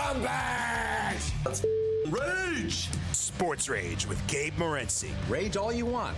scumbags! Let's rage! Sports Rage with Gabe Morency. Rage all you want.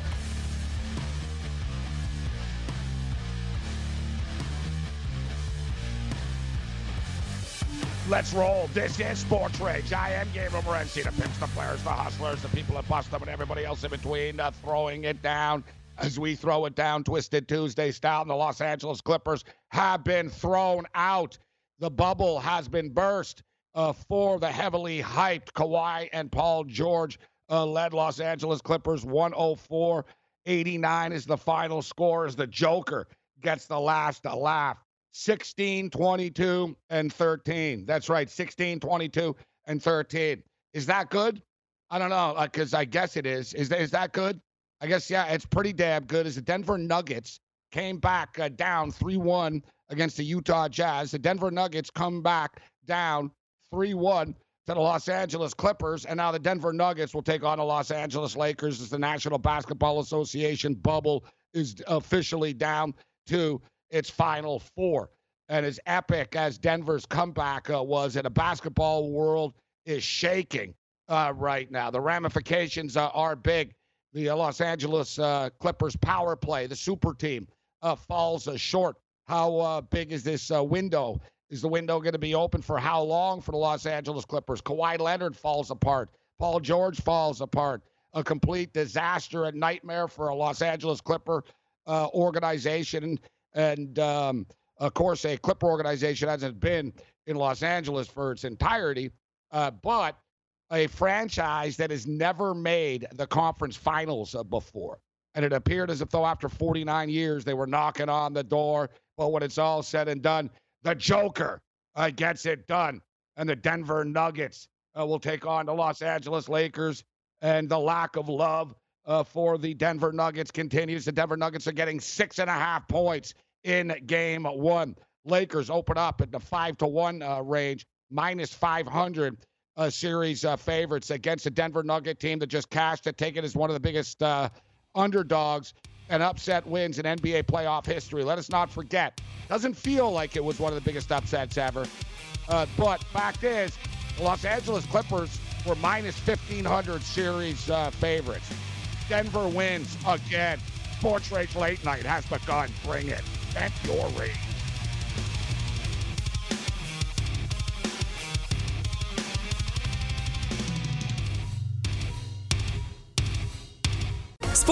Let's roll. This is Sports Rage. I am Gabe Morency, the pimps, the players, the hustlers, the people that bust them, and everybody else in between, uh, throwing it down as we throw it down Twisted Tuesday style. The Los Angeles Clippers have been thrown out. The bubble has been burst uh, for the heavily hyped Kawhi and Paul George uh, led Los Angeles Clippers 104 89 is the final score as the Joker gets the last laugh. 16, 22, and 13. That's right, 16, 22, and 13. Is that good? I don't know, because uh, I guess it is. Is is that good? I guess, yeah, it's pretty damn good. As the Denver Nuggets came back uh, down 3 1 against the Utah Jazz, the Denver Nuggets come back down 3 1 to the Los Angeles Clippers, and now the Denver Nuggets will take on the Los Angeles Lakers as the National Basketball Association bubble is officially down to its final four. And as epic as Denver's comeback uh, was in a basketball world is shaking uh, right now. The ramifications uh, are big. The uh, Los Angeles uh, Clippers power play, the super team, uh, falls short. How big is this window? Is the window going to be open for how long for the Los Angeles Clippers? Kawhi Leonard falls apart. Paul George falls apart. A complete disaster, a nightmare for a Los Angeles Clipper organization and um, of course, a Clipper organization hasn't been in Los Angeles for its entirety, uh, but a franchise that has never made the conference finals uh, before. And it appeared as if though after 49 years they were knocking on the door. But when it's all said and done, the Joker uh, gets it done. And the Denver Nuggets uh, will take on the Los Angeles Lakers. And the lack of love uh, for the Denver Nuggets continues. The Denver Nuggets are getting six and a half points in game one. Lakers open up at the five to one uh, range, minus 500 uh, series uh, favorites against the Denver Nugget team that just cashed it, taken as one of the biggest underdogs and upset wins in NBA playoff history. Let us not forget. Doesn't feel like it was one of the biggest upsets ever. Uh, but fact is, the Los Angeles Clippers were minus 1,500 series uh, favorites. Denver wins again. Sports Rage Late Night has begun. Bring it. Vent your rage.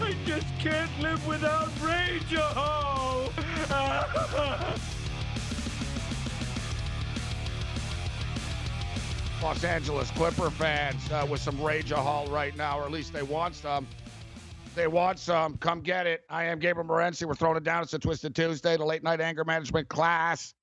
I just can't live without Rageahol. Los Angeles Clipper fans uh, with some Rageahol right now, or at least they want some. They want some. Come get it. I am Gabriel Morency. We're throwing it down. It's a Twisted Tuesday, the late night anger management class.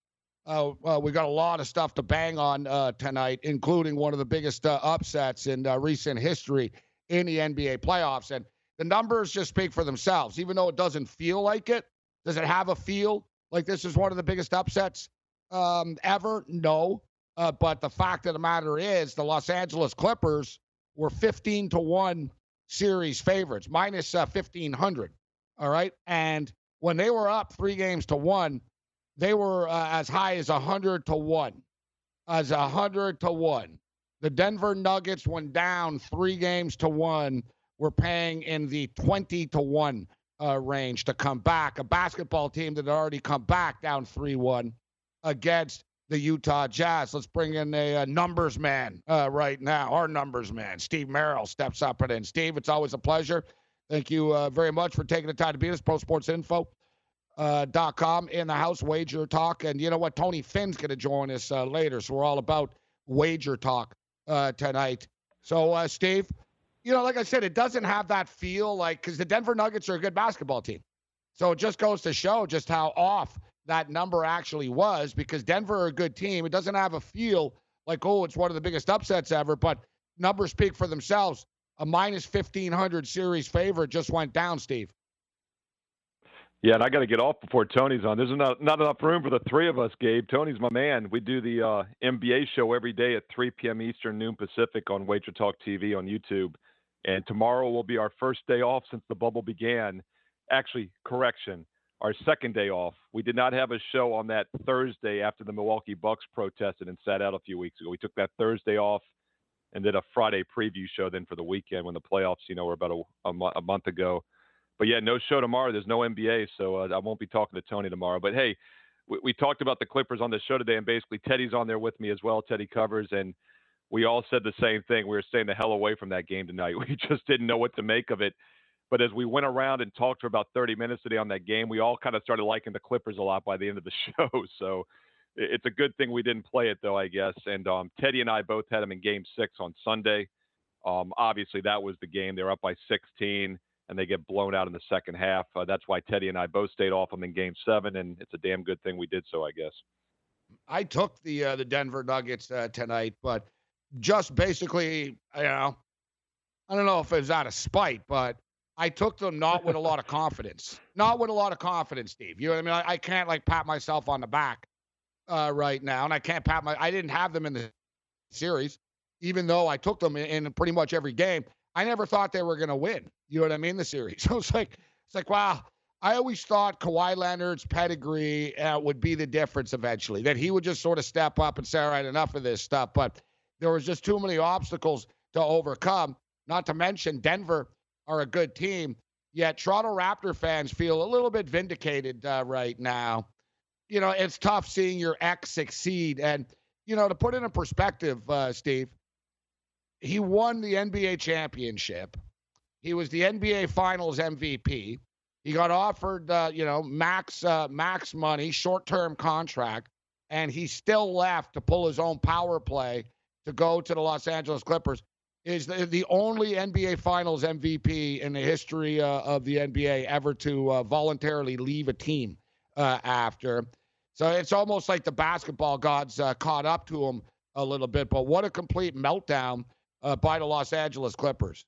Uh, uh, we got a lot of stuff to bang on uh, tonight, including one of the biggest uh, upsets in uh, recent history in the NBA playoffs. And the numbers just speak for themselves, even though it doesn't feel like it. Does it have a feel like this is one of the biggest upsets um, ever? No. Uh, but the fact of the matter is, the Los Angeles Clippers were 15 to 1 series favorites, minus, uh, 1,500. All right. And when they were up three games to one, they were uh, as high as 100 to one. As 100 to one. The Denver Nuggets went down three games to one. Were paying in the 20 to one uh, range to come back. A basketball team that had already come back down 3 1 against the Utah Jazz. Let's bring in a, a numbers man uh, right now. Our numbers man, Steve Merrill, steps up and in. Steve, it's always a pleasure. Thank you uh, very much for taking the time to be us. Pro Sports Info. Uh, dot com in the house wager talk and you know what tony finn's going to join us uh, later so we're all about wager talk uh, tonight so uh, steve you know like i said it doesn't have that feel like because the denver nuggets are a good basketball team so it just goes to show just how off that number actually was because Denver are a good team. It doesn't have a feel like, oh, it's one of the biggest upsets ever, but numbers speak for themselves. A minus 1500 series favorite just went down, Steve. Yeah, and I got to get off before Tony's on. There's not not enough room for the three of us, Gabe. Tony's my man. We do the uh, NBA show every day at 3 p.m. Eastern, noon Pacific on Wager Talk TV on YouTube. And tomorrow will be our first day off since the bubble began. Actually, correction, our second day off. We did not have a show on that Thursday after the Milwaukee Bucks protested and sat out a few weeks ago. We took that Thursday off and did a Friday preview show then for the weekend when the playoffs, you know, were about a, a, a month ago but yeah, no show tomorrow. There's no NBA, so uh, I won't be talking to Tony tomorrow. But hey, we, we, talked about the Clippers on the show today, and basically Teddy's on there with me as well. Teddy covers, and we all said the same thing. We were staying the hell away from that game tonight. We just didn't know what to make of it. But as we went around and talked for about 30 minutes today on that game, we all kind of started liking the Clippers a lot by the end of the show. So it's a good thing we didn't play it, though, I guess. And um, Teddy and I both had them in Game Six on Sunday. Um, obviously, that was the game. They were up by 16 and they get blown out in the second half. Uh, that's why Teddy and I both stayed off them in Game Seven, and it's a damn good thing we did so, I guess. I took the uh, the Denver Nuggets uh, tonight, but just basically, you know, I don't know if it was out of spite, but I took them not with a lot of confidence, not with a lot of confidence, Steve. You know what I mean? I, I can't like pat myself on the back uh, right now, and I can't pat my. I didn't have them in the series, even though I took them in, in pretty much every game. I never thought they were going to win. You know what I mean? The series. So it's like, it's like, wow. I always thought Kawhi Leonard's pedigree uh, would be the difference eventually. That he would just sort of step up and say, "All right, enough of this stuff." But there was just too many obstacles to overcome. Not to mention Denver are a good team. Yet Toronto Raptor fans feel a little bit vindicated uh, right now. You know, it's tough seeing your ex succeed. And, you know, to put it in perspective, uh, Steve, he won the NBA championship. He was the NBA Finals MVP. He got offered, uh, you know, max uh, max money, short term contract, and he still left to pull his own power play to go to the Los Angeles Clippers. Is the, the only NBA Finals MVP in the history uh, of the NBA ever to uh, voluntarily leave a team uh, after. So it's almost like the basketball gods uh, caught up to him a little bit. But what a complete meltdown uh, by the Los Angeles Clippers.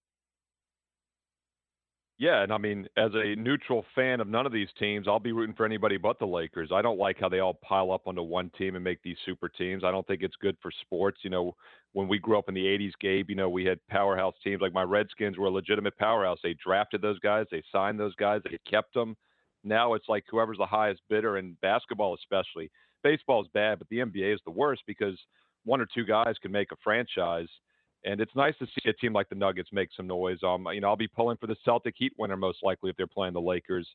Yeah, and I mean, as a neutral fan of none of these teams, I'll be rooting for anybody but the Lakers. I don't like how they all pile up onto one team and make these super teams. I don't think it's good for sports. You know, when we grew up in the 80s, Gabe, you know, we had powerhouse teams like my Redskins were a legitimate powerhouse. They drafted those guys, they signed those guys, they kept them. Now it's like whoever's the highest bidder in basketball, especially. Baseball is bad, but the NBA is the worst because one or two guys can make a franchise and it's nice to see a team like the Nuggets make some noise. Um, you know, I'll be pulling for the Celtic Heat winner most likely if they're playing the Lakers.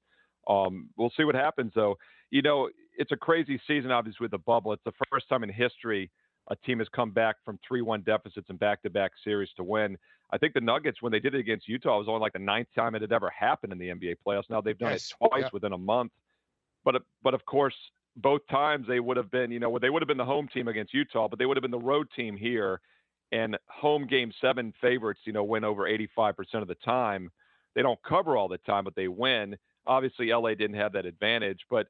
Um, we'll see what happens though. You know, it's a crazy season, obviously with the bubble. It's the first time in history a team has come back from three-one deficits in back-to-back series to win. I think the Nuggets, when they did it against Utah, was only like the ninth time it had ever happened in the NBA playoffs. Now they've done yes. it twice yeah. within a month. But but of course, both times they would have been, you know, they would have been the home team against Utah, but they would have been the road team here and home game seven favorites, you know, win over 85% of the time. They don't cover all the time, but they win. Obviously, LA didn't have that advantage, but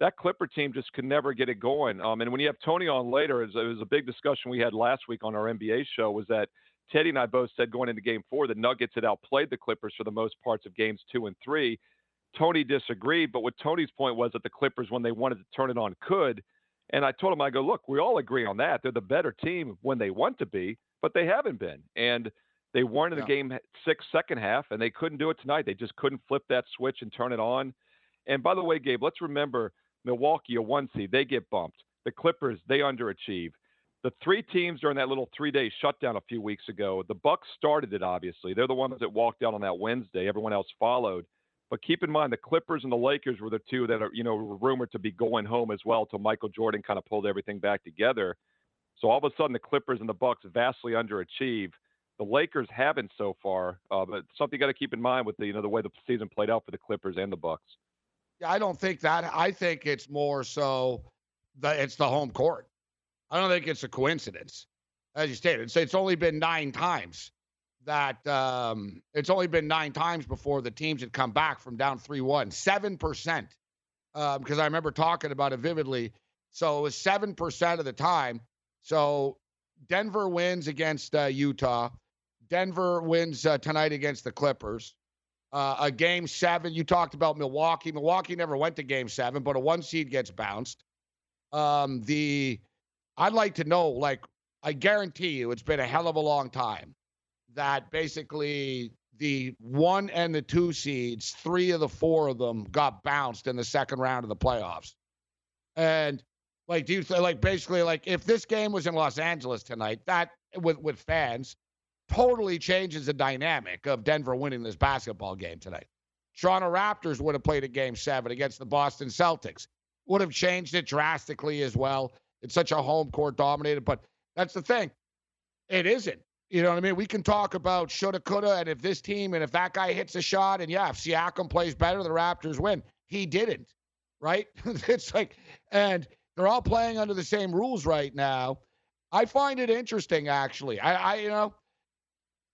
that Clipper team just could never get it going. Um, and when you have Tony on later, it was, it was a big discussion we had last week on our NBA show. Was that Teddy and I both said going into Game Four, the Nuggets had outplayed the Clippers for the most parts of Games Two and Three. Tony disagreed, but what Tony's point was that the Clippers, when they wanted to turn it on, could. And I told him, I go, look, we all agree on that. They're the better team when they want to be, but they haven't been. And they weren't in the game six second half, and they couldn't do it tonight. They just couldn't flip that switch and turn it on. And by the way, Gabe, let's remember Milwaukee, a one seed, they get bumped. The Clippers, they underachieve. The three teams during that little three-day shutdown a few weeks ago, the Bucks started it. Obviously, they're the ones that walked out on that Wednesday. Everyone else followed. But keep in mind, the Clippers and the Lakers were the two that are, you know, rumored to be going home as well until Michael Jordan kind of pulled everything back together. So all of a sudden, the Clippers and the Bucks vastly underachieve. The Lakers haven't so far, uh, but something you got to keep in mind with the, you know, the way the season played out for the Clippers and the Bucks. Yeah, I don't think that. I think it's more so that it's the home court. I don't think it's a coincidence, as you stated. It's, it's only been nine times that um, it's only been nine times before the teams had come back from down 3 1, 7%. Uh, because I remember talking about it vividly. So it was 7% of the time. So Denver wins against uh, Utah. Denver wins uh, tonight against the Clippers. Uh, a game seven. You talked about Milwaukee. Milwaukee never went to game seven, but a one seed gets bounced. Um, the I'd like to know, like, I guarantee you, it's been a hell of a long time that basically the one and the two seeds, three of the four of them got bounced in the second round of the playoffs. And like, do you like basically like if this game was in Los Angeles tonight, that with with fans totally changes the dynamic of Denver winning this basketball game tonight. Toronto Raptors would have played a game seven against the Boston Celtics. Would have changed it drastically as well. It's such a home court dominated, but that's the thing. It isn't. You know what I mean? We can talk about shoulda, coulda, and if this team and if that guy hits a shot, and yeah, if Siakam plays better, the Raptors win. He didn't, right? it's like, and they're all playing under the same rules right now. I find it interesting, actually. I, I you know,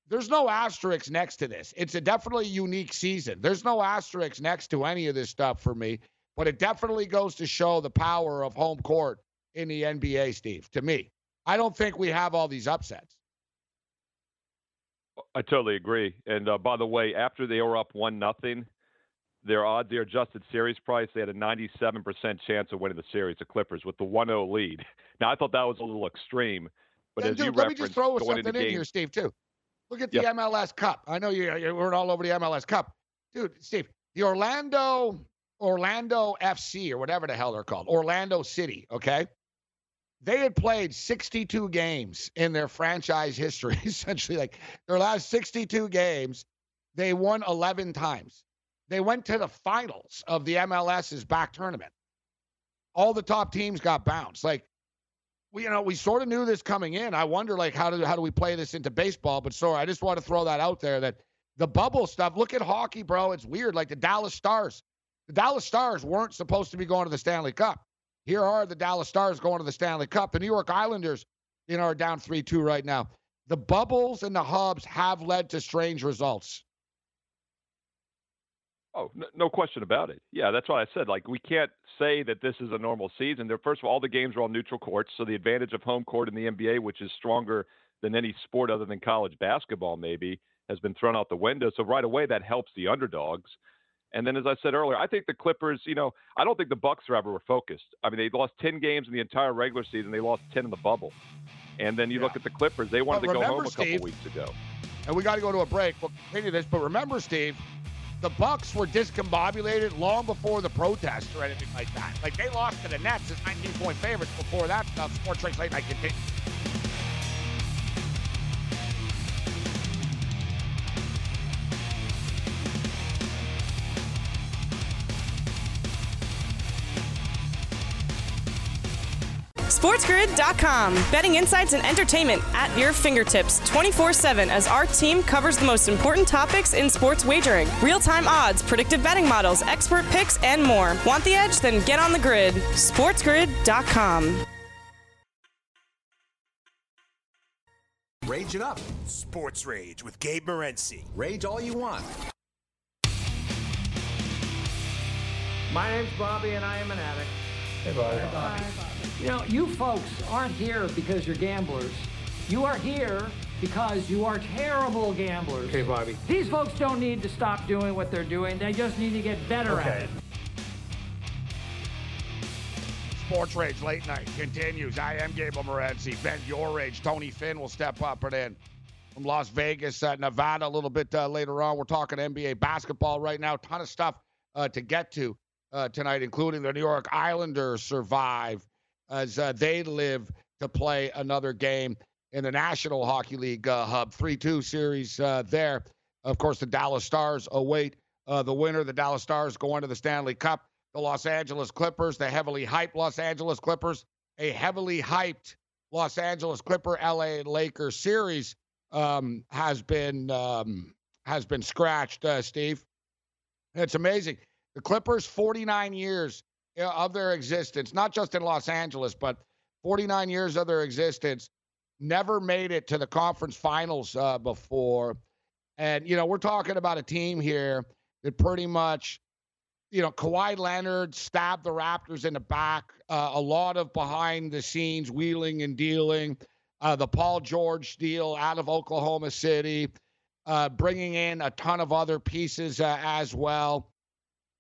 there's no asterisks next to this. It's a definitely unique season. There's no asterisks next to any of this stuff for me, but it definitely goes to show the power of home court in the NBA, Steve, to me. I don't think we have all these upsets. I totally agree. And uh, by the way, after they were up one nothing, their odds, their adjusted series price, they had a 97% chance of winning the series, the Clippers, with the 1-0 lead. Now I thought that was a little extreme, but and as dude, you let me just throw something in game, here, Steve, too. Look at the Yep. MLS Cup. I know you, you we're all over the MLS Cup, dude. Steve, the Orlando Orlando FC or whatever the hell they're called, Orlando City. Okay, they had played 62 games in their franchise history. Essentially, like their last 62 games, they won 11 times. They went to the finals of the MLS's back tournament. All the top teams got bounced. Like we, you know, we sort of knew this coming in. I wonder, like, how do how do we play this into baseball? But sorry, I just want to throw that out there that the bubble stuff. Look at hockey, bro. It's weird. Like the Dallas Stars, the Dallas Stars weren't supposed to be going to the Stanley Cup. Here are the Dallas Stars going to the Stanley Cup. The New York Islanders, you know, are down three two right now. The bubbles and the hubs have led to strange results. Oh, no, no question about it. Yeah, that's what I said. Like, we can't say that this is a normal season. There, first of all, all the games are on neutral courts, so the advantage of home court in the NBA, which is stronger than any sport other than college basketball, maybe, has been thrown out the window. So right away, that helps the underdogs. And then, as I said earlier, I think the Clippers. You know, I don't think the Bucks are ever were focused. I mean, they lost ten games in the entire regular season. They lost ten in the bubble. And then you Yeah. look at the Clippers; they wanted But to go home a couple Steve, weeks ago. and we got to go to a break. We'll continue this, but remember, Steve, the Bucks were discombobulated long before the protest or anything like that. Like they lost to the Nets as 19-point favorites before that stuff. Sports Rage Late Night continues. SportsGrid.com. Betting insights and entertainment at your fingertips 24 7 as our team covers the most important topics in sports wagering real time odds, predictive betting models, expert picks, and more. Want the edge? Then get on the grid. SportsGrid.com. Rage it up. Sports Rage with Gabe Morency. Rage all you want. My name's Bobby, and I am an addict. Hey, Bobby. You know, you folks aren't here because you're gamblers. You are here because you are terrible gamblers. Okay, Bobby. These folks don't need to stop doing what they're doing. They just need to get better at it. Sports Rage Late Night continues. I am Gabe Morency. Vent your rage. Tony Finn will step up and in from Las Vegas, uh, Nevada, a little bit uh, later on. We're talking NBA basketball right now. Ton of stuff uh, to get to uh, tonight, including the New York Islanders survive as uh, they live to play another game in the National Hockey League uh, Hub 3 2 series uh, there. Of course, the Dallas Stars await uh, the winner. The Dallas Stars going to the Stanley Cup. The Los Angeles Clippers, the heavily hyped Los Angeles Clippers, a heavily hyped Los Angeles Clipper LA Lakers series um, has been um, has been scratched, uh, Steve. It's amazing. The Clippers, 49 years of their existence, not just in Los Angeles, but 49 years of their existence, never made it to the conference finals uh, before. And, you know, we're talking about a team here that pretty much, you know, Kawhi Leonard stabbed the Raptors in the back, uh, a lot of behind the scenes wheeling and dealing. uh, the Paul George deal out of Oklahoma City, uh, bringing in a ton of other pieces uh, as well.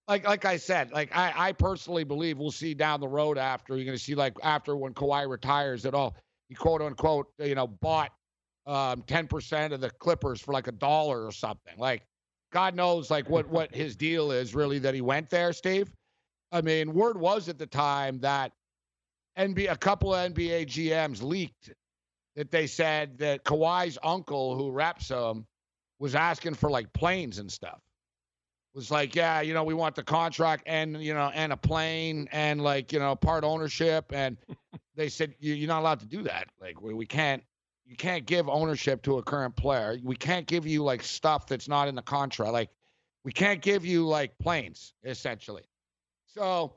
Like like I said, like I, I personally believe we'll see down the road after you're to see like after when Kawhi retires that all he quote unquote you know bought um, 10% of the Clippers for like a dollar or something. Like God knows like what what his deal is really that he went there, Steve. I mean, word was at the time that NBA a couple of NBA GMs leaked that they said that Kawhi's uncle who reps him was asking for like planes and stuff. Was like, yeah, you know, we want the contract and you know, and a plane and like, you know, part ownership. And they said you're not allowed to do that. Like, we, we can't you can't give ownership to a current player. We can't give you like stuff that's not in the contract. Like we can't give you like planes essentially. So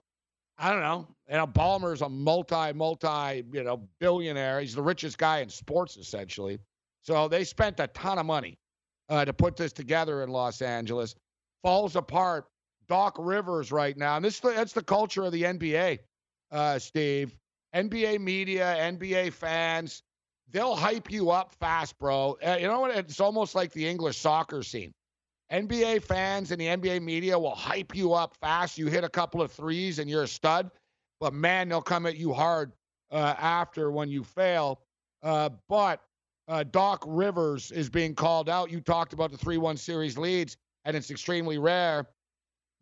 I don't know. You know, Ballmer's a multi, multi, you know, billionaire. He's the richest guy in sports essentially. So they spent a ton of money uh, to put this together in Los Angeles. Falls apart. Doc Rivers right now, and this that's the culture of the NBA, uh, Steve. NBA media, NBA fans, they'll hype you up fast, bro. Uh, you know what? It's almost like the English soccer scene. NBA fans and the NBA media will hype you up fast. You hit a couple of threes and you're a stud, but man, they'll come at you hard uh, after when you fail. Uh, but uh, Doc Rivers is being called out. You talked about the 3 1 series leads, and it's extremely rare.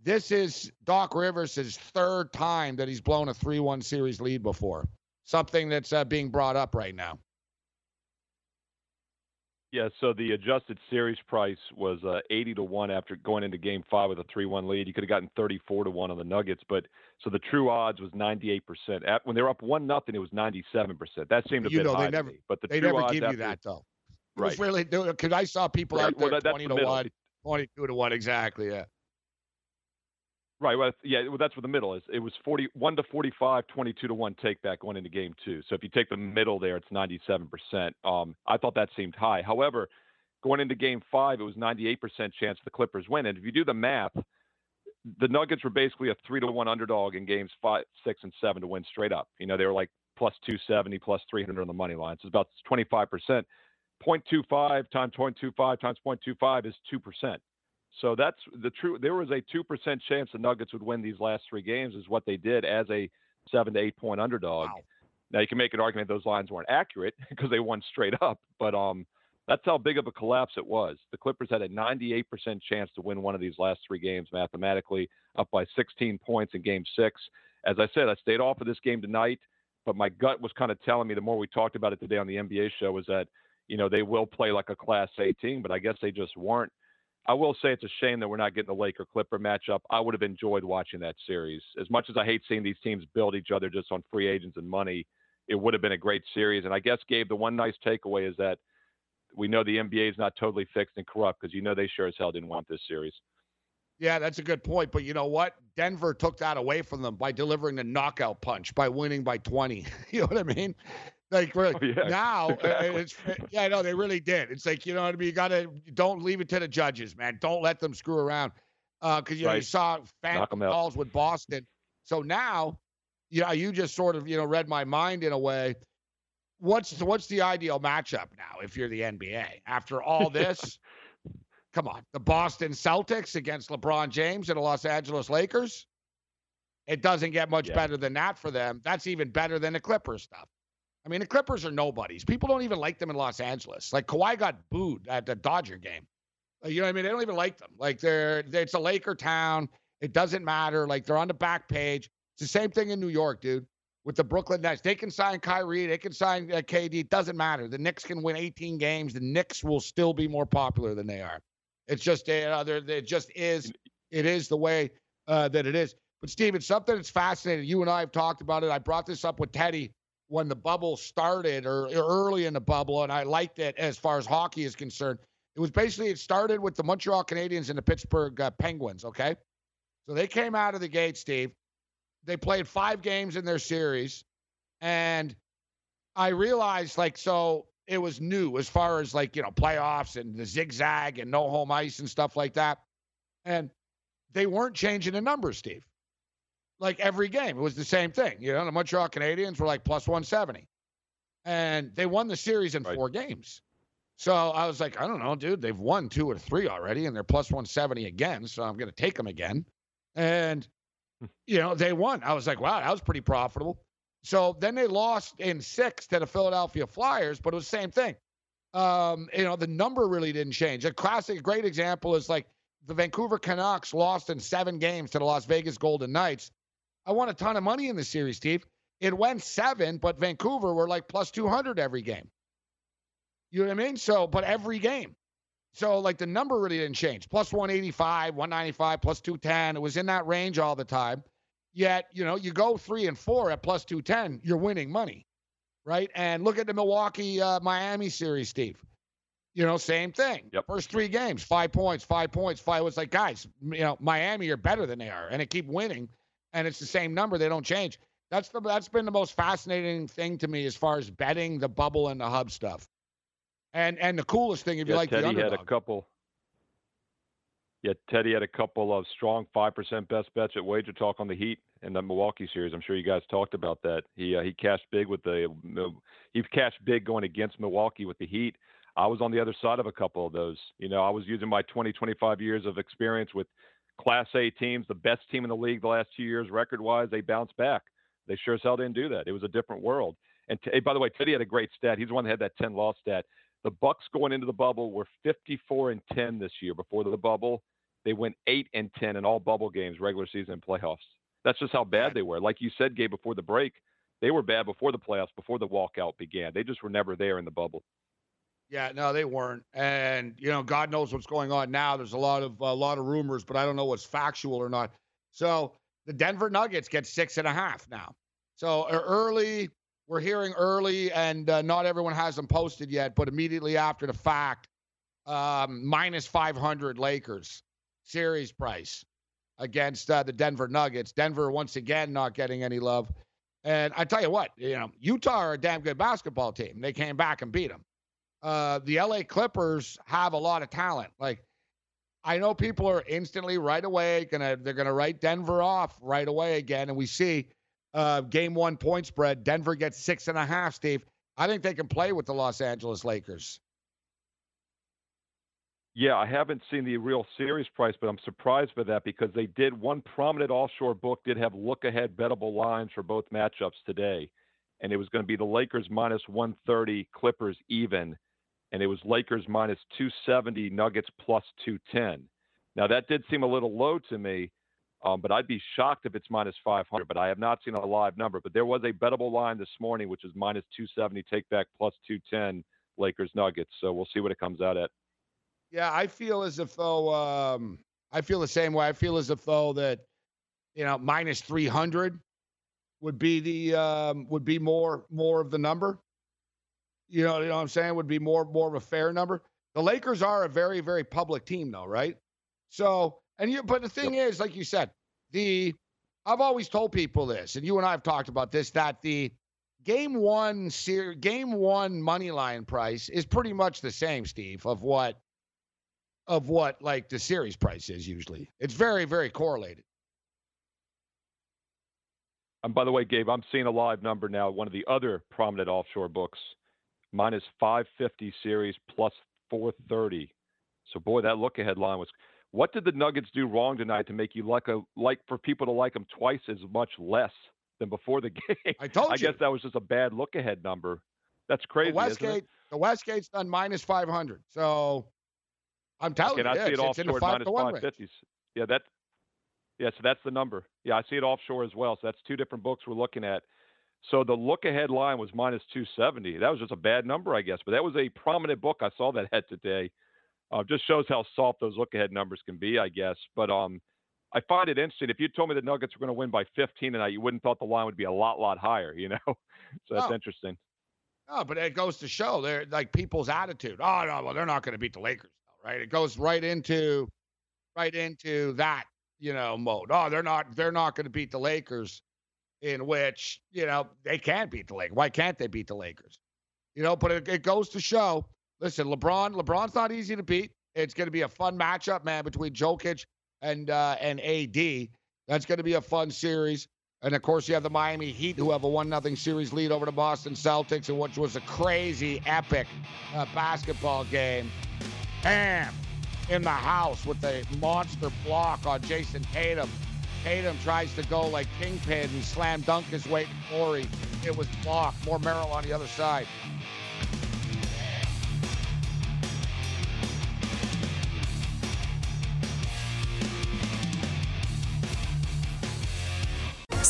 This is Doc Rivers' third time that he's blown a 3 1 series lead before, something that's uh, being brought up right now. Yeah, so the adjusted series price was uh, 80 to 1 after going into game five with a 3 1 lead. You could have gotten 34 to 1 on the Nuggets, but so the true odds was 98%. At, when they were up 1 nothing, it was 97%. That seemed a you bit know, high. They never, me, but the they never give you that, though. Right. really, because I saw people right. out there well, that, 20 to the 1, 22 to 1, exactly, yeah. Right. Well, yeah. Well, that's what the middle is. It was 41 to 45, 22 to one take back going into game two. So if you take the middle there, it's 97%. Um, I thought that seemed high. However, going into game five, it was 98% chance the Clippers win. And if you do the math, the Nuggets were basically a three to one underdog in games five, six, and seven to win straight up. You know, they were like plus 270, plus 300 on the money line. So it's about 25%. 0.25 times 0.25 times 0.25 is 2%. So that's the true. There was a two percent chance the Nuggets would win these last three games, is what they did as a seven to eight point underdog. Wow. Now you can make an argument those lines weren't accurate because they won straight up, but um, that's how big of a collapse it was. The Clippers had a 98% chance to win one of these last three games mathematically, up by 16 points in Game Six. As I said, I stayed off of this game tonight, but my gut was kind of telling me the more we talked about it today on the NBA show was that you know they will play like a Class A team, but I guess they just weren't. I will say it's a shame that we're not getting the Laker Clipper matchup. I would have enjoyed watching that series. As much as I hate seeing these teams build each other just on free agents and money, it would have been a great series. And I guess, Gabe, the one nice takeaway is that we know the NBA is not totally fixed and corrupt because you know they sure as hell didn't want this series. Yeah, that's a good point. But you know what? Denver took that away from them by delivering the knockout punch, by winning by 20. you know what I mean? Like really, oh, yeah, now, uh, uh, exactly. it's uh, yeah, no, they really did. It's like you know what I mean. You gotta don't leave it to the judges, man. Don't let them screw around, because uh, you know you saw fan calls with Boston. So now, you know, you just sort of you know read my mind in a way. What's what's the ideal matchup now if you're the NBA after all this? come on, the Boston Celtics against LeBron James and the Los Angeles Lakers. It doesn't get much yeah. better than that for them. That's even better than the Clippers stuff. I mean, the Clippers are nobodies. People don't even like them in Los Angeles. Like Kawhi got booed at the Dodger game. You know what I mean? They don't even like them. Like they're, they're it's a Laker town. It doesn't matter. Like they're on the back page. It's the same thing in New York, dude. With the Brooklyn Nets, they can sign Kyrie, they can sign uh, KD. It doesn't matter. The Knicks can win 18 games. The Knicks will still be more popular than they are. It's just uh, it just is. It is the way uh, that it is. But Steve, it's something that's fascinating. You and I have talked about it. I brought this up with Teddy when the bubble started or early in the bubble, and I liked it as far as hockey is concerned. It was basically it started with the Montreal Canadiens and the Pittsburgh uh, Penguins. Okay, so they came out of the gate, Steve. They played five games in their series, and I realized like so it was new as far as like you know playoffs and the zigzag and no home ice and stuff like that, and they weren't changing the numbers, Steve like every game. It was the same thing. You know, the Montreal Canadiens were like plus 170. and they won the series in Right. four games. So I was like, I don't know, dude. They've won two or three already, and they're plus 170 again. So I'm going to take them again. And, you know, they won. I was like, wow, that was pretty profitable. So then they lost in six to the Philadelphia Flyers, but it was the same thing. Um, you know, the number really didn't change. A classic, great example is like the Vancouver Canucks lost in seven games to the Las Vegas Golden Knights. I won a ton of money in the series, Steve. It went seven, but Vancouver were like plus 200 every game. You know what I mean? So, but every game. So, like the number really didn't change. Plus 185, 195, plus 210. It was in that range all the time. Yet, you know, you go three and four at plus 210, you're winning money, right? And look at the Milwaukee uh, Miami series, Steve. You know, same thing. Yep. First three games, five points, five points, five. It's like, guys, you know, Miami are better than they are, and they keep winning, and it's the same number. They don't change. That's the that's been the most fascinating thing to me as far as betting the bubble and the hub stuff. And and the coolest thing, if you Yeah, like the Teddy had a couple. Yeah, Teddy had a couple of strong five percent best bets at Wager Talk on the Heat and the Milwaukee series. I'm sure you guys talked about that. He uh, he cashed big with the he cashed big going against Milwaukee with the Heat. I was on the other side of a couple of those. You know, I was using my 20, 25 years of experience with Class A teams, the best team in the league the last two years, record wise. They bounced back. They sure as hell didn't do that. It was a different world. And t- hey, by the way, Teddy had a great stat. He's the one that had that 10 loss stat. The Bucks going into the bubble were 54 and 10 this year. Before the bubble, they went 8 and 10 in all bubble games, regular season and playoffs. That's just how bad they were. Like you said, Gabe, before the break, they were bad before the playoffs, before the walkout began. They just were never there in the bubble. Yeah, no, they weren't. And you know, God knows what's going on now. There's a lot of a lot of rumors, but I don't know what's factual or not. So the Denver Nuggets get six and a half now. So early, we're hearing early, and uh, not everyone has them posted yet, but immediately after the fact, um, minus 500 Lakers series price against uh, the Denver Nuggets. Denver once again not getting any love. And I tell you what, you know, Utah are a damn good basketball team. They came back and beat them uh, the LA Clippers have a lot of talent. Like, I know people are instantly right away gonna they're gonna write Denver off right away again, and we see uh, game one point spread. Denver gets six and a half. Steve, I think they can play with the Los Angeles Lakers. Yeah, I haven't seen the real series price, but I'm surprised by that because they did one prominent offshore book did have look ahead bettable lines for both matchups today. And it was going to be the Lakers minus 130, Clippers even. And it was Lakers minus 270, Nuggets plus 210. Now, that did seem a little low to me, um, but I'd be shocked if it's minus 500. But I have not seen a live number. But there was a bettable line this morning, which is minus 270, take back plus 210, Lakers Nuggets. So we'll see what it comes out at. Yeah, I feel as if though um, I feel the same way. I feel as if though that you know minus three hundred would be the um, would be more more of the number. You know, you know what I'm saying? Would be more more of a fair number. The Lakers are a very very public team though, right? So and you but the thing is, like you said, the I've always told people this, and you and I have talked about this that the game one ser- game one money line price is pretty much the same, Steve, of what of what like the series price is usually. It's very very correlated. And by the way, Gabe, I'm seeing a live number now. One of the other prominent offshore books, minus 550 series plus 430. So boy, that look ahead line was. What did the Nuggets do wrong tonight to make you like a like for people to like them twice as much less than before the game? I told you. I guess that was just a bad look ahead number. That's crazy. the Westgate, it? the Westgate's done minus 500. So I'm telling Can I you, see it it's in the offshore five minus to 550s? Yeah, that. Yeah, so that's the number. Yeah, I see it offshore as well. So that's two different books we're looking at. So the look ahead line was minus 270. That was just a bad number, I guess. But that was a prominent book. I saw that head today. Uh, just shows how soft those look ahead numbers can be, I guess. But um, I find it interesting. If you told me the Nuggets were going to win by 15 tonight, you wouldn't thought the line would be a lot, lot higher. You know, so that's No. interesting. No, but it goes to show they're like people's attitude. Oh no, well they're not going to beat the Lakers, right? It goes right into, right into that you know mode. Oh, they're not they're not going to beat the Lakers, in which you know they can't beat the Lakers. Why can't they beat the Lakers? You know, but it, it goes to show. Listen, LeBron, LeBron's not easy to beat. It's going to be a fun matchup, man, between Jokic and uh, and AD. That's going to be a fun series. And of course, you have the Miami Heat, who have a one nothing series lead over the Boston Celtics, and which was a crazy, epic uh, basketball game. Bam! In the house with a monster block on Jayson Tatum. Tatum tries to go like kingpin and slam dunk his way to glory. It was blocked. More Merrill on the other side.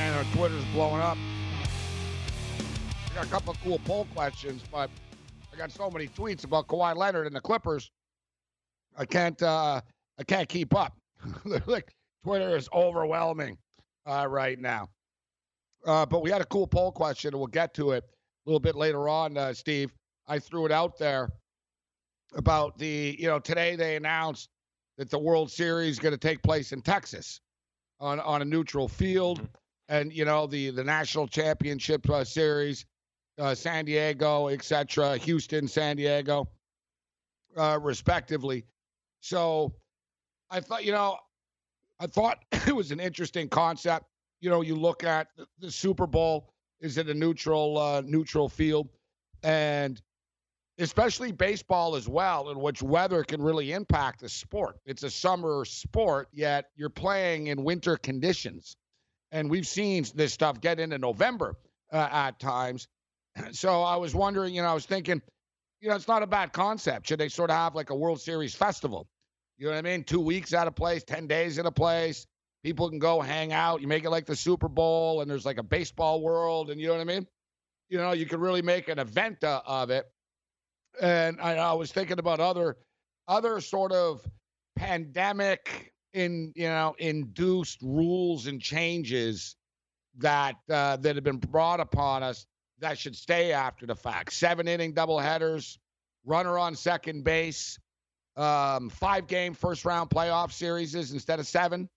And our Twitter's blowing up. I got a couple of cool poll questions, but I got so many tweets about Kawhi Leonard and the Clippers. I can't uh I can't keep up. like Twitter is overwhelming uh, right now. Uh, but we had a cool poll question, and we'll get to it a little bit later on, uh, Steve. I threw it out there about the, you know, today they announced that the World Series is going to take place in Texas on on a neutral field, and you know the the national championship uh, series, uh, San Diego, etc., Houston, San Diego, uh, respectively. So I thought, you know, I thought it was an interesting concept. You know, you look at the, Super Bowl is it a neutral uh, neutral field, and especially baseball as well, in which weather can really impact the sport. It's a summer sport, yet you're playing in winter conditions, and we've seen this stuff get into November uh, at times. So I was wondering, you know, I was thinking, you know, it's not a bad concept. Should they sort of have like a World Series festival? You know what I mean? Two weeks at a place, 10 days at a place. People can go hang out. You make it like the Super Bowl, and there's like a baseball world, and you know what I mean? You know, you could really make an event uh, of it. And I, I was thinking about other, other sort of pandemic in you know induced rules and changes that uh, that have been brought upon us that should stay after the fact. Seven inning double headers, runner on second base, um, five game first round playoff series instead of seven.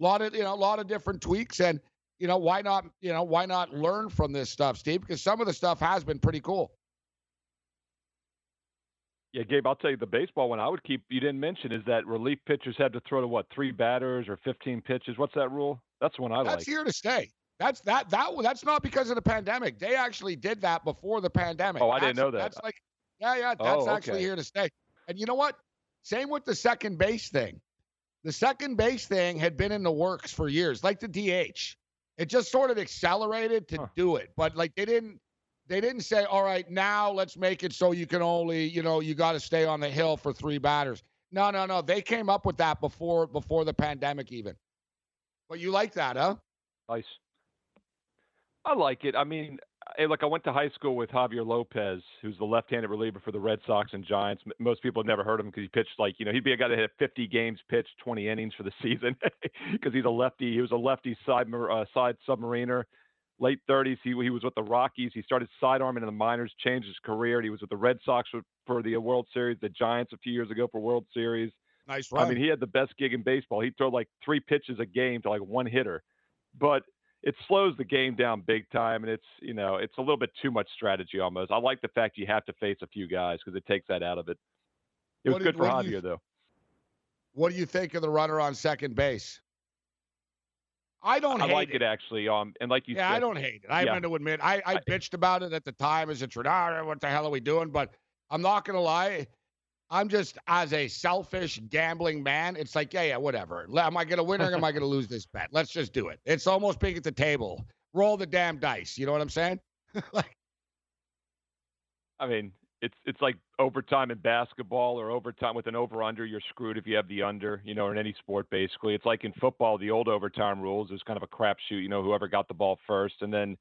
A lot of you know, a lot of different tweaks, and you know, why not? You know, why not learn from this stuff, Steve? Because some of the stuff has been pretty cool. Yeah, Gabe, I'll tell you the baseball one I would keep you didn't mention is that relief pitchers had to throw to what, three batters or 15 pitches? What's that rule? That's the one I That's like. That's here to stay. That's that that that's not because of the pandemic. They actually did that before the pandemic. Oh, I didn't know that. That's like, yeah, yeah, that's Oh, actually okay. here to stay. And you know what? Same with the second base thing. The second base thing had been in the works for years, like the DH. It just sort of accelerated to Huh. do it, but like they didn't. They didn't say, "All right, now let's make it so you can only, you know, you got to stay on the hill for three batters." No, no, no. They came up with that before before the pandemic even. But you like that, huh? Nice. I like it. I mean, look, I went to high school with Javier Lopez, who's the left-handed reliever for the Red Sox and Giants. Most people have never heard of him because he pitched like, you know, he'd be a guy that had 50 games pitched, 20 innings for the season because he's a lefty. He was a lefty side uh, side submariner. Late 30s, he he was with the Rockies. He started sidearming in the minors, changed his career. He was with the Red Sox for, for the World Series, the Giants a few years ago for World Series. Nice run. I mean, he had the best gig in baseball. He'd throw like three pitches a game to like one hitter, but it slows the game down big time, and it's you know it's a little bit too much strategy almost. I like the fact you have to face a few guys because it takes that out of it. It was What good for what do you- Javier though. What do you think of the runner on second base? I don't I hate like it. actually. Um, and like you yeah, said, I don't hate it. I'm yeah. going to admit, I, I I- bitched about it at the time as a trade. Ah, what the hell are we doing? But I'm not going to lie. I'm just, as a selfish gambling man, it's like, yeah, yeah, whatever. Am I going to win or am I going to lose this bet? Let's just do it. It's almost being at the table. Roll the damn dice. You know what I'm saying? like, I mean, it's it's like overtime in basketball or overtime with an over under. You're screwed if you have the under. You know, in any sport basically. It's like in football, the old overtime rules is kind of a crapshoot. You know, whoever got the ball first, and then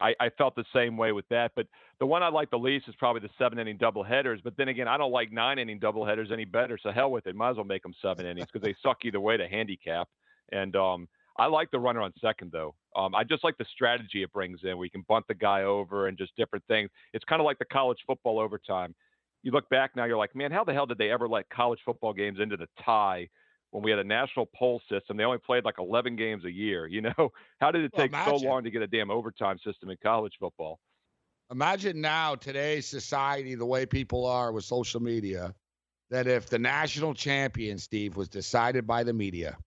I, I felt the same way with that. But the one I like the least is probably the seven inning double headers. But then again, I don't like nine inning double headers any better. So hell with it. Might as well make them seven innings because they suck either way to handicap. And um, I like the runner on second though. Um, I just like the strategy it brings in. We can bunt the guy over and just different things. It's kind of like the college football overtime. You look back now, you're like, man, how the hell did they ever let college football games into the tie when we had a national poll system. They only played like 11 games a year. You know, how did it take well, so long to get a damn overtime system in college football? Imagine now today's society, the way people are with social media, that if the national champion, Steve, was decided by the media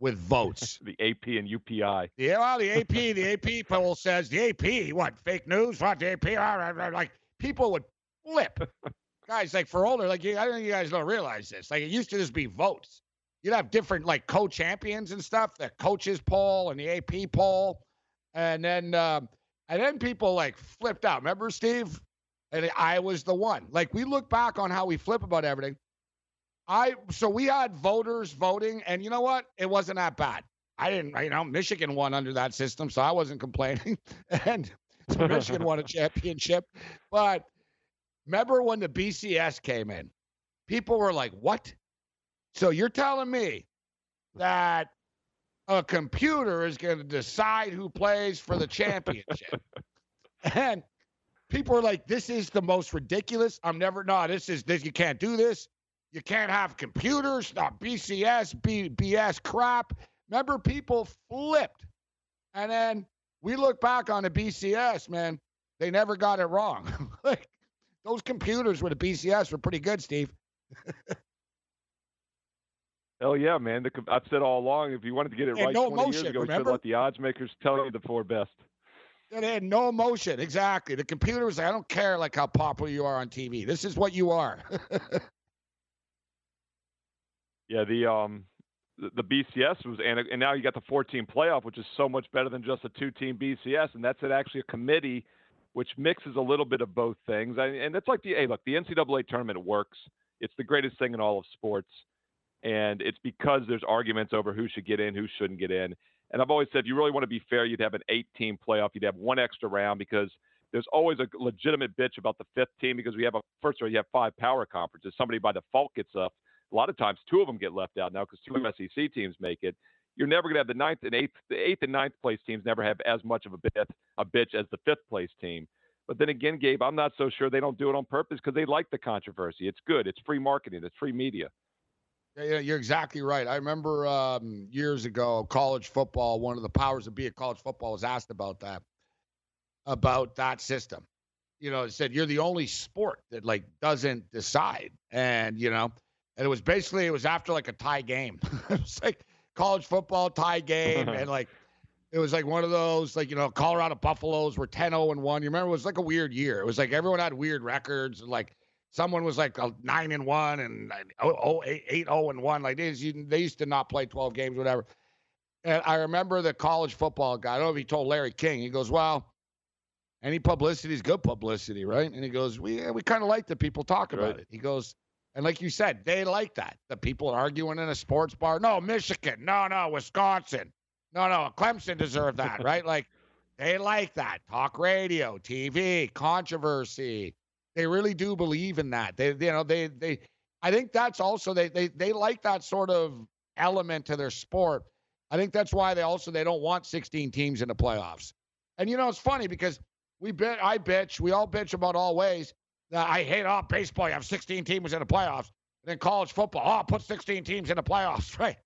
with votes, the AP and UPI. Yeah, well, the AP, the AP poll says the AP, what fake news? What the AP? Like people would flip guys, like for older, like I don't think you guys don't realize this. Like it used to just be votes. You'd have different like co-champions and stuff, the coaches poll and the AP poll, and then um, and then people like flipped out. Remember, Steve? And I was the one. Like we look back on how we flip about everything. I so we had voters voting, and you know what? It wasn't that bad. I didn't, you know, Michigan won under that system, so I wasn't complaining. and Michigan won a championship, but Remember when the BCS came in? People were like, what? So you're telling me that a computer is going to decide who plays for the championship? and people are like, this is the most ridiculous. I'm never, no, this is, this, you can't do this. You can't have computers, not BCS, B, BS crap. Remember, people flipped. And then we look back on the BCS, man, they never got it wrong. like, those computers with a BCS were pretty good, Steve. Hell yeah, man! The, I've said all along, if you wanted to get it right no 20 motion, years ago, remember? you should let the odds makers tell you the four best. It had no emotion. Exactly. The computer was like, I don't care like how popular you are on TV. This is what you are. yeah, the um the, BCS was and, and now you got the 14 playoff, which is so much better than just a two-team BCS, and that's actually a committee which mixes a little bit of both things. And it's like the hey, look, the NCAA tournament works. It's the greatest thing in all of sports, and it's because there's arguments over who should get in, who shouldn't get in. And I've always said, if you really want to be fair, you'd have an eight-team playoff. You'd have one extra round because there's always a legitimate bitch about the fifth team because we have a first all, you have five power conferences. Somebody by default gets up. A lot of times, two of them get left out now because two SEC teams make it you're never going to have the ninth and eighth, the eighth and ninth place teams never have as much of a bit a bitch as the fifth place team. But then again, Gabe, I'm not so sure they don't do it on purpose because they like the controversy. It's good. It's free marketing. It's free media. Yeah, you're exactly right. I remember um, years ago, college football. One of the powers that be at college football was asked about that, about that system. You know, it said you're the only sport that like doesn't decide, and you know, and it was basically it was after like a tie game. it was like college football tie game, and like it was like one of those, like, you know, Colorado Buffaloes were 10 0 and 1. You remember, it was like a weird year. It was like everyone had weird records. Like someone was like a 9 and 1 and 8 0 and 1. Like they used, they used to not play 12 games, whatever. And I remember the college football guy, I don't know if he told Larry King, he goes, Well, any publicity is good publicity, right? And he goes, We, we kind of like the people talk about right. it. He goes, and like you said, they like that. The people arguing in a sports bar. No, Michigan. No, no, Wisconsin. No, no, Clemson deserved that, right? Like they like that. Talk radio, TV, controversy. They really do believe in that. They, you know, they, they. I think that's also they, they, they like that sort of element to their sport. I think that's why they also they don't want 16 teams in the playoffs. And you know, it's funny because we bet, I bitch, we all bitch about all ways. I hate all oh, baseball. You have 16 teams in the playoffs. And then college football, oh, put 16 teams in the playoffs, right?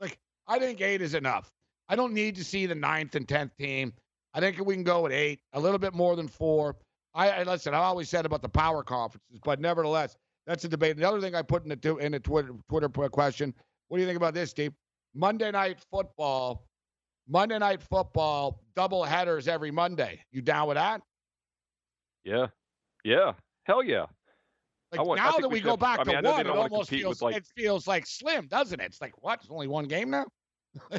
like I think eight is enough. I don't need to see the ninth and tenth team. I think we can go with eight, a little bit more than four. I, I listen. I always said about the power conferences, but nevertheless, that's a debate. The other thing I put in the in the Twitter Twitter question: What do you think about this, Steve? Monday night football, Monday night football, double headers every Monday. You down with that? Yeah, yeah, hell yeah. Like want, now that we, go back I mean, to one, it almost feels like, it feels like slim, doesn't it? It's like what? It's only one game now.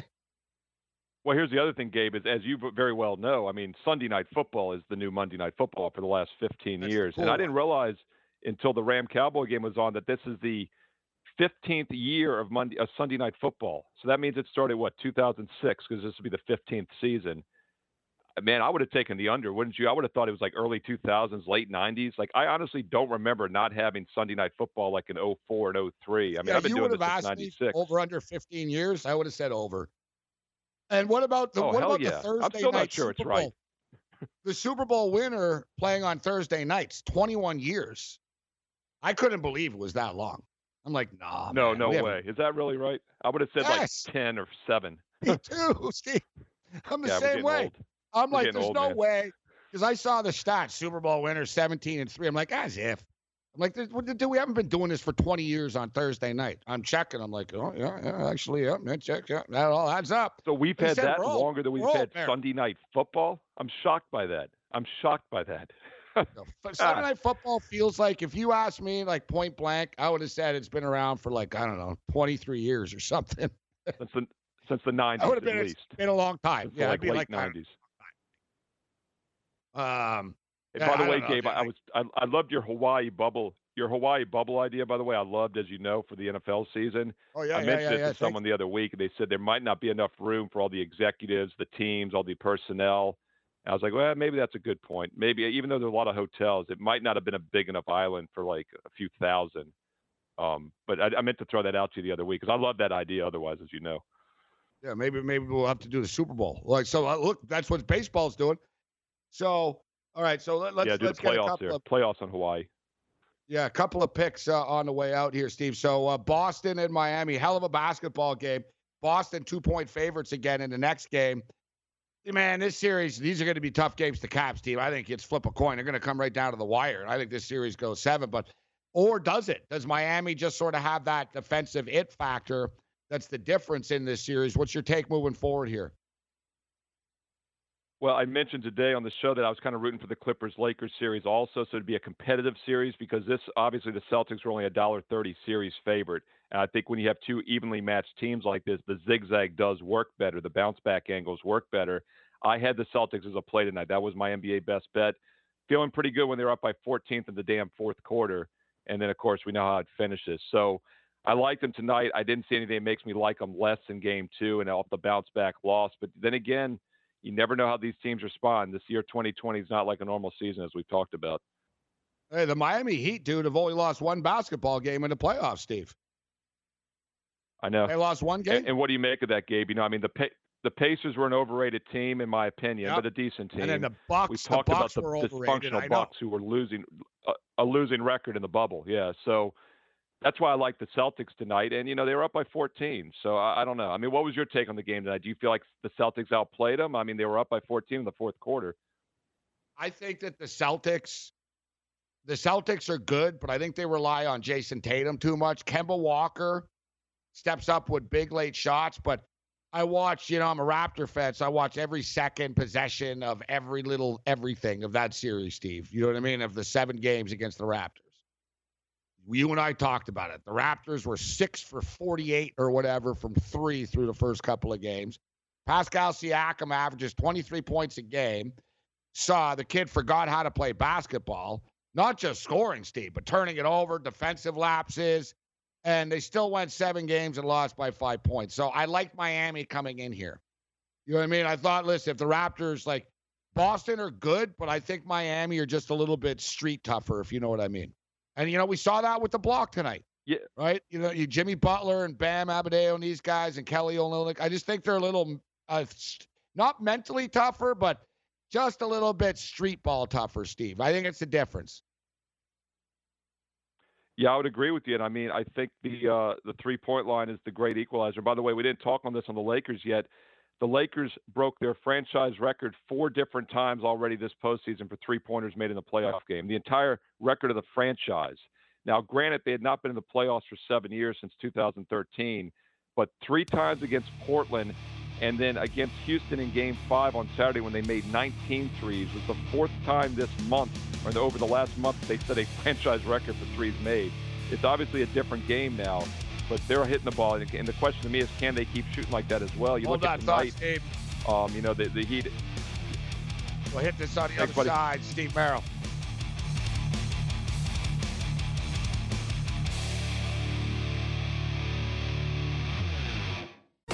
Well, here's the other thing, Gabe, is as you very well know, I mean, Sunday night football is the new Monday night football for the last 15 That's years. Cool. And I didn't realize until the Ram Cowboy game was on that this is the 15th year of Monday, uh, Sunday night football. So that means it started, what, 2006, because this would be the 15th season. Man, I would have taken the under, wouldn't you? I would have thought it was like early 2000s, late 90s. Like I honestly don't remember not having Sunday night football like in 04 and 03. I mean, yeah, I've been you doing would this have since asked me 96. over under 15 years. I would have said over. And what about the Oh, what about yeah. the I'm Thursday still not night sure it's Super right. Bowl? the Super Bowl winner playing on Thursday nights, 21 years. I couldn't believe it was that long. I'm like, nah. no, man, no we haven't- way. Is that really right? I would have said Yes. like 10 or 7. Me too, Steve. I'm the yeah, same way. old. I'm like, there's old, no man. way. Because I saw the stats, Super Bowl winner 17 and 3. I'm like, as if. I'm like, "This- dude, we haven't been doing this for 20 years on Thursday night. I'm checking. I'm like, oh, yeah, yeah, actually, yeah, yeah, check, yeah. That all adds up. So we've had said that longer than we've had. Sunday night football. I'm shocked by that. I'm shocked by that. Sunday Ah. night football feels like, if you asked me, like point blank, I would have said it's been around for like, I don't know, 23 years or something. since the since the 90s I would at have been, least. it's been a long time. Since Yeah, like it'd be late like, 90s. Um, And by I the way, know, Gabe, dude. I was I, I loved your Hawaii bubble. Your Hawaii bubble idea, by the way, I loved, as you know, for the NFL season. oh, yeah, I yeah, mentioned yeah, it yeah. to someone the other week, and they said there might not be enough room for all the executives, the teams, all the personnel. And I was like, well, maybe that's a good point. Maybe even though there are a lot of hotels, it might not have been a big enough island for like a few thousand. Um, but I, I meant to throw that out to you the other week because I love that idea. Otherwise, as you know, Yeah, maybe maybe we'll have to do the Super Bowl. Like so, uh, look, that's what baseball's doing. So, all right, so let, let's yeah, do let's the get a playoffs couple there. of Playoffs on Hawaii. yeah, a couple of picks uh, on the way out here, Steve. So uh, Boston and Miami, hell of a basketball game. Boston two point favorites again in the next game. Man, this series, these are going to be tough games to cap, Steve. I think it's flip a coin. They're going to come right down to the wire. I think this series goes seven, but or does it? Does Miami just sort of have that defensive it factor that's the difference in this series? What's your take moving forward here? Well, I mentioned today on the show that I was kind of rooting for the Clippers Lakers series also, so it'd be a competitive series because this obviously the Celtics were only a dollar thirty series favorite. And I think when you have two evenly matched teams like this, the zigzag does work better. The bounce back angles work better. I had the Celtics as a play tonight. That was my NBA best bet. Feeling pretty good when they were up by 14th in the damn fourth quarter. And then, of course, we know how it finishes. So I like them tonight. I didn't see anything that makes me like them less in game two and off the bounce back loss. But then again, you never know how these teams respond. This year, 2020 is not like a normal season, as we've talked about. Hey, the Miami Heat, dude, have only lost one basketball game in the playoffs, Steve. I know. They lost one game. And, and what do you make of that, Gabe? You know, I mean, the pa- the Pacers were an overrated team, in my opinion, Yep. but a decent team. and then the we Bucks, the talked about the. Dysfunctional. Bucks who were losing a, a losing record in the bubble. Yeah, so that's why I like the Celtics tonight. And you know, they were up by 14. So I, I don't know. I mean, what was your take on the game tonight? Do you feel like the Celtics outplayed them? I mean, they were up by 14 in the fourth quarter. I think that the Celtics, the Celtics are good, but I think they rely on Jayson Tatum too much. Kemba Walker steps up with big late shots, but I watch, you know, I'm a Raptor fan, so I watch every second possession of every little everything of that series, Steve. You know what I mean? Of the seven games against the Raptors. You and I talked about it. The Raptors were six for 48 or whatever from three through the first couple of games. Pascal Siakam averages 23 points a game. Saw the kid forgot how to play basketball, not just scoring, Steve, but turning it over, defensive lapses, and they still went seven games and lost by five points. So I like Miami coming in here. You know what I mean? I thought, listen, if the Raptors like Boston are good, but I think Miami are just a little bit street tougher, if you know what I mean. And you know, we saw that with the block tonight. Yeah. Right? You know, you Jimmy Butler and Bam Adebayo and these guys and Kelly Olynyk. I just think they're a little uh, not mentally tougher, but just a little bit street ball tougher, Steve. I think it's the difference. Yeah, I would agree with you. And I mean, I think the uh, the three point line is the great equalizer. By the way, we didn't talk on this on the Lakers yet. The Lakers broke their franchise record four different times already this postseason for three pointers made in the playoff game. The entire record of the franchise. Now, granted, they had not been in the playoffs for seven years since 2013, but three times against Portland and then against Houston in game five on Saturday when they made 19 threes was the fourth time this month or over the last month they set a franchise record for threes made. It's obviously a different game now, but they're hitting the ball. And the question to me is, can they keep shooting like that as well? You Hold look that at tonight, Steve. um, you know, the, the Heat. We'll hit this on the Thanks, other buddy. side. Steve Merrill.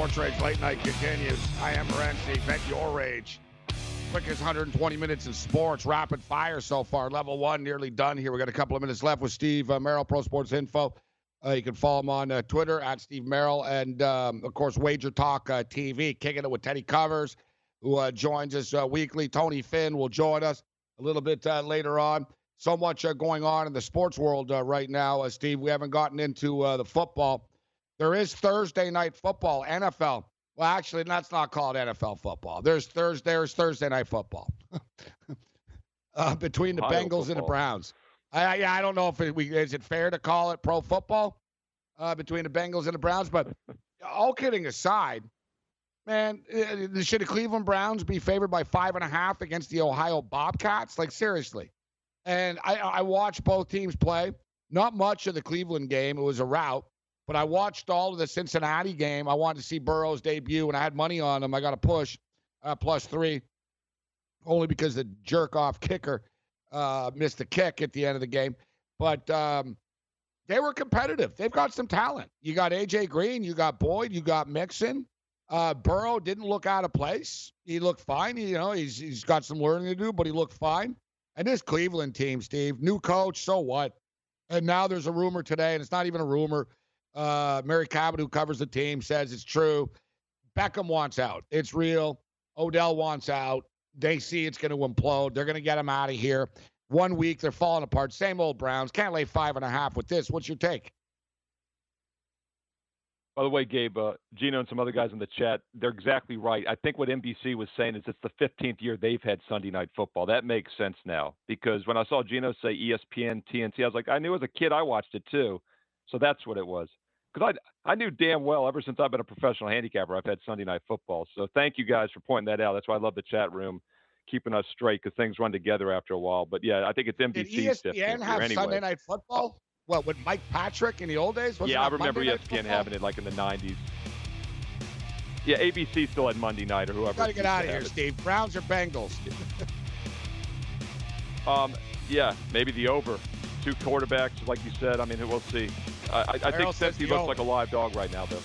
Sports Rage Late Night continues. I am Morency. Vent your rage. Quickest 120 minutes in sports. Rapid fire so far. Level one nearly done here. We got a couple of minutes left with Steve uh, Merrill, Pro Sports Info. Uh, you can follow him on uh, Twitter at Steve Merrill and, um, of course, Wager Talk uh, TV, kicking it with Teddy Covers, who uh, joins us uh, weekly. Tony Finn will join us a little bit later on. So much going on in the sports world right now, Steve. We haven't gotten into the football. There is Thursday night football, NFL. Well, actually, that's not called NFL football. There's Thursday. There's Thursday night football uh, between the Ohio Bengals and the. Browns. I, yeah, I don't know if it, we is it fair to call it pro football uh, between the Bengals and the Browns, but all kidding aside, man, uh, should the Cleveland Browns be favored by five and a half against the Ohio Bobcats? Like seriously. And I, I watched both teams play. Not much of the Cleveland game. It was a rout. But I watched all of the Cincinnati game. I wanted to see Burrow's debut, and I had money on him. I got a push, uh, plus three, only because the jerk off kicker uh, missed the kick at the end of the game. But um, they were competitive. They've got some talent. You got AJ Green, you got Boyd, you got Mixon. Uh, Burrow didn't look out of place. He looked fine. You know, he's he's got some learning to do, but he looked fine. And this Cleveland team, Steve, new coach, so what? And now there's a rumor today, and it's not even a rumor. Uh, Mary Cabot, who covers the team, says it's true. Beckham wants out. It's real. Odell wants out. They see it's going to implode. They're going to get him out of here. One week, they're falling apart. Same old Browns. Can't lay five and a half with this. What's your take? By the way, Gabe, uh, Gino, and some other guys in the chat, they're exactly right. I think what NBC was saying is it's the 15th year they've had Sunday Night Football. That makes sense now because when I saw Gino say ESPN, TNT, I was like, I knew as a kid I watched it too. So that's what it was. Because I, I knew damn well ever since I've been a professional handicapper, I've had Sunday Night Football. So thank you guys for pointing that out. That's why I love the chat room, keeping us straight because things run together after a while. But yeah, I think it's Did NBC's 15th ESPN have anyway. Sunday Night Football? What, with Mike Patrick in the old days? Wasn't yeah, I remember Monday ESPN having it like in the 90s. Yeah, ABC still had Monday night or whoever. Got to get out of here. Steve. Browns or Bengals? Um, yeah, maybe the over. Two quarterbacks, like you said. I mean, we'll see. I, I, think says looks like a live dog right now, though.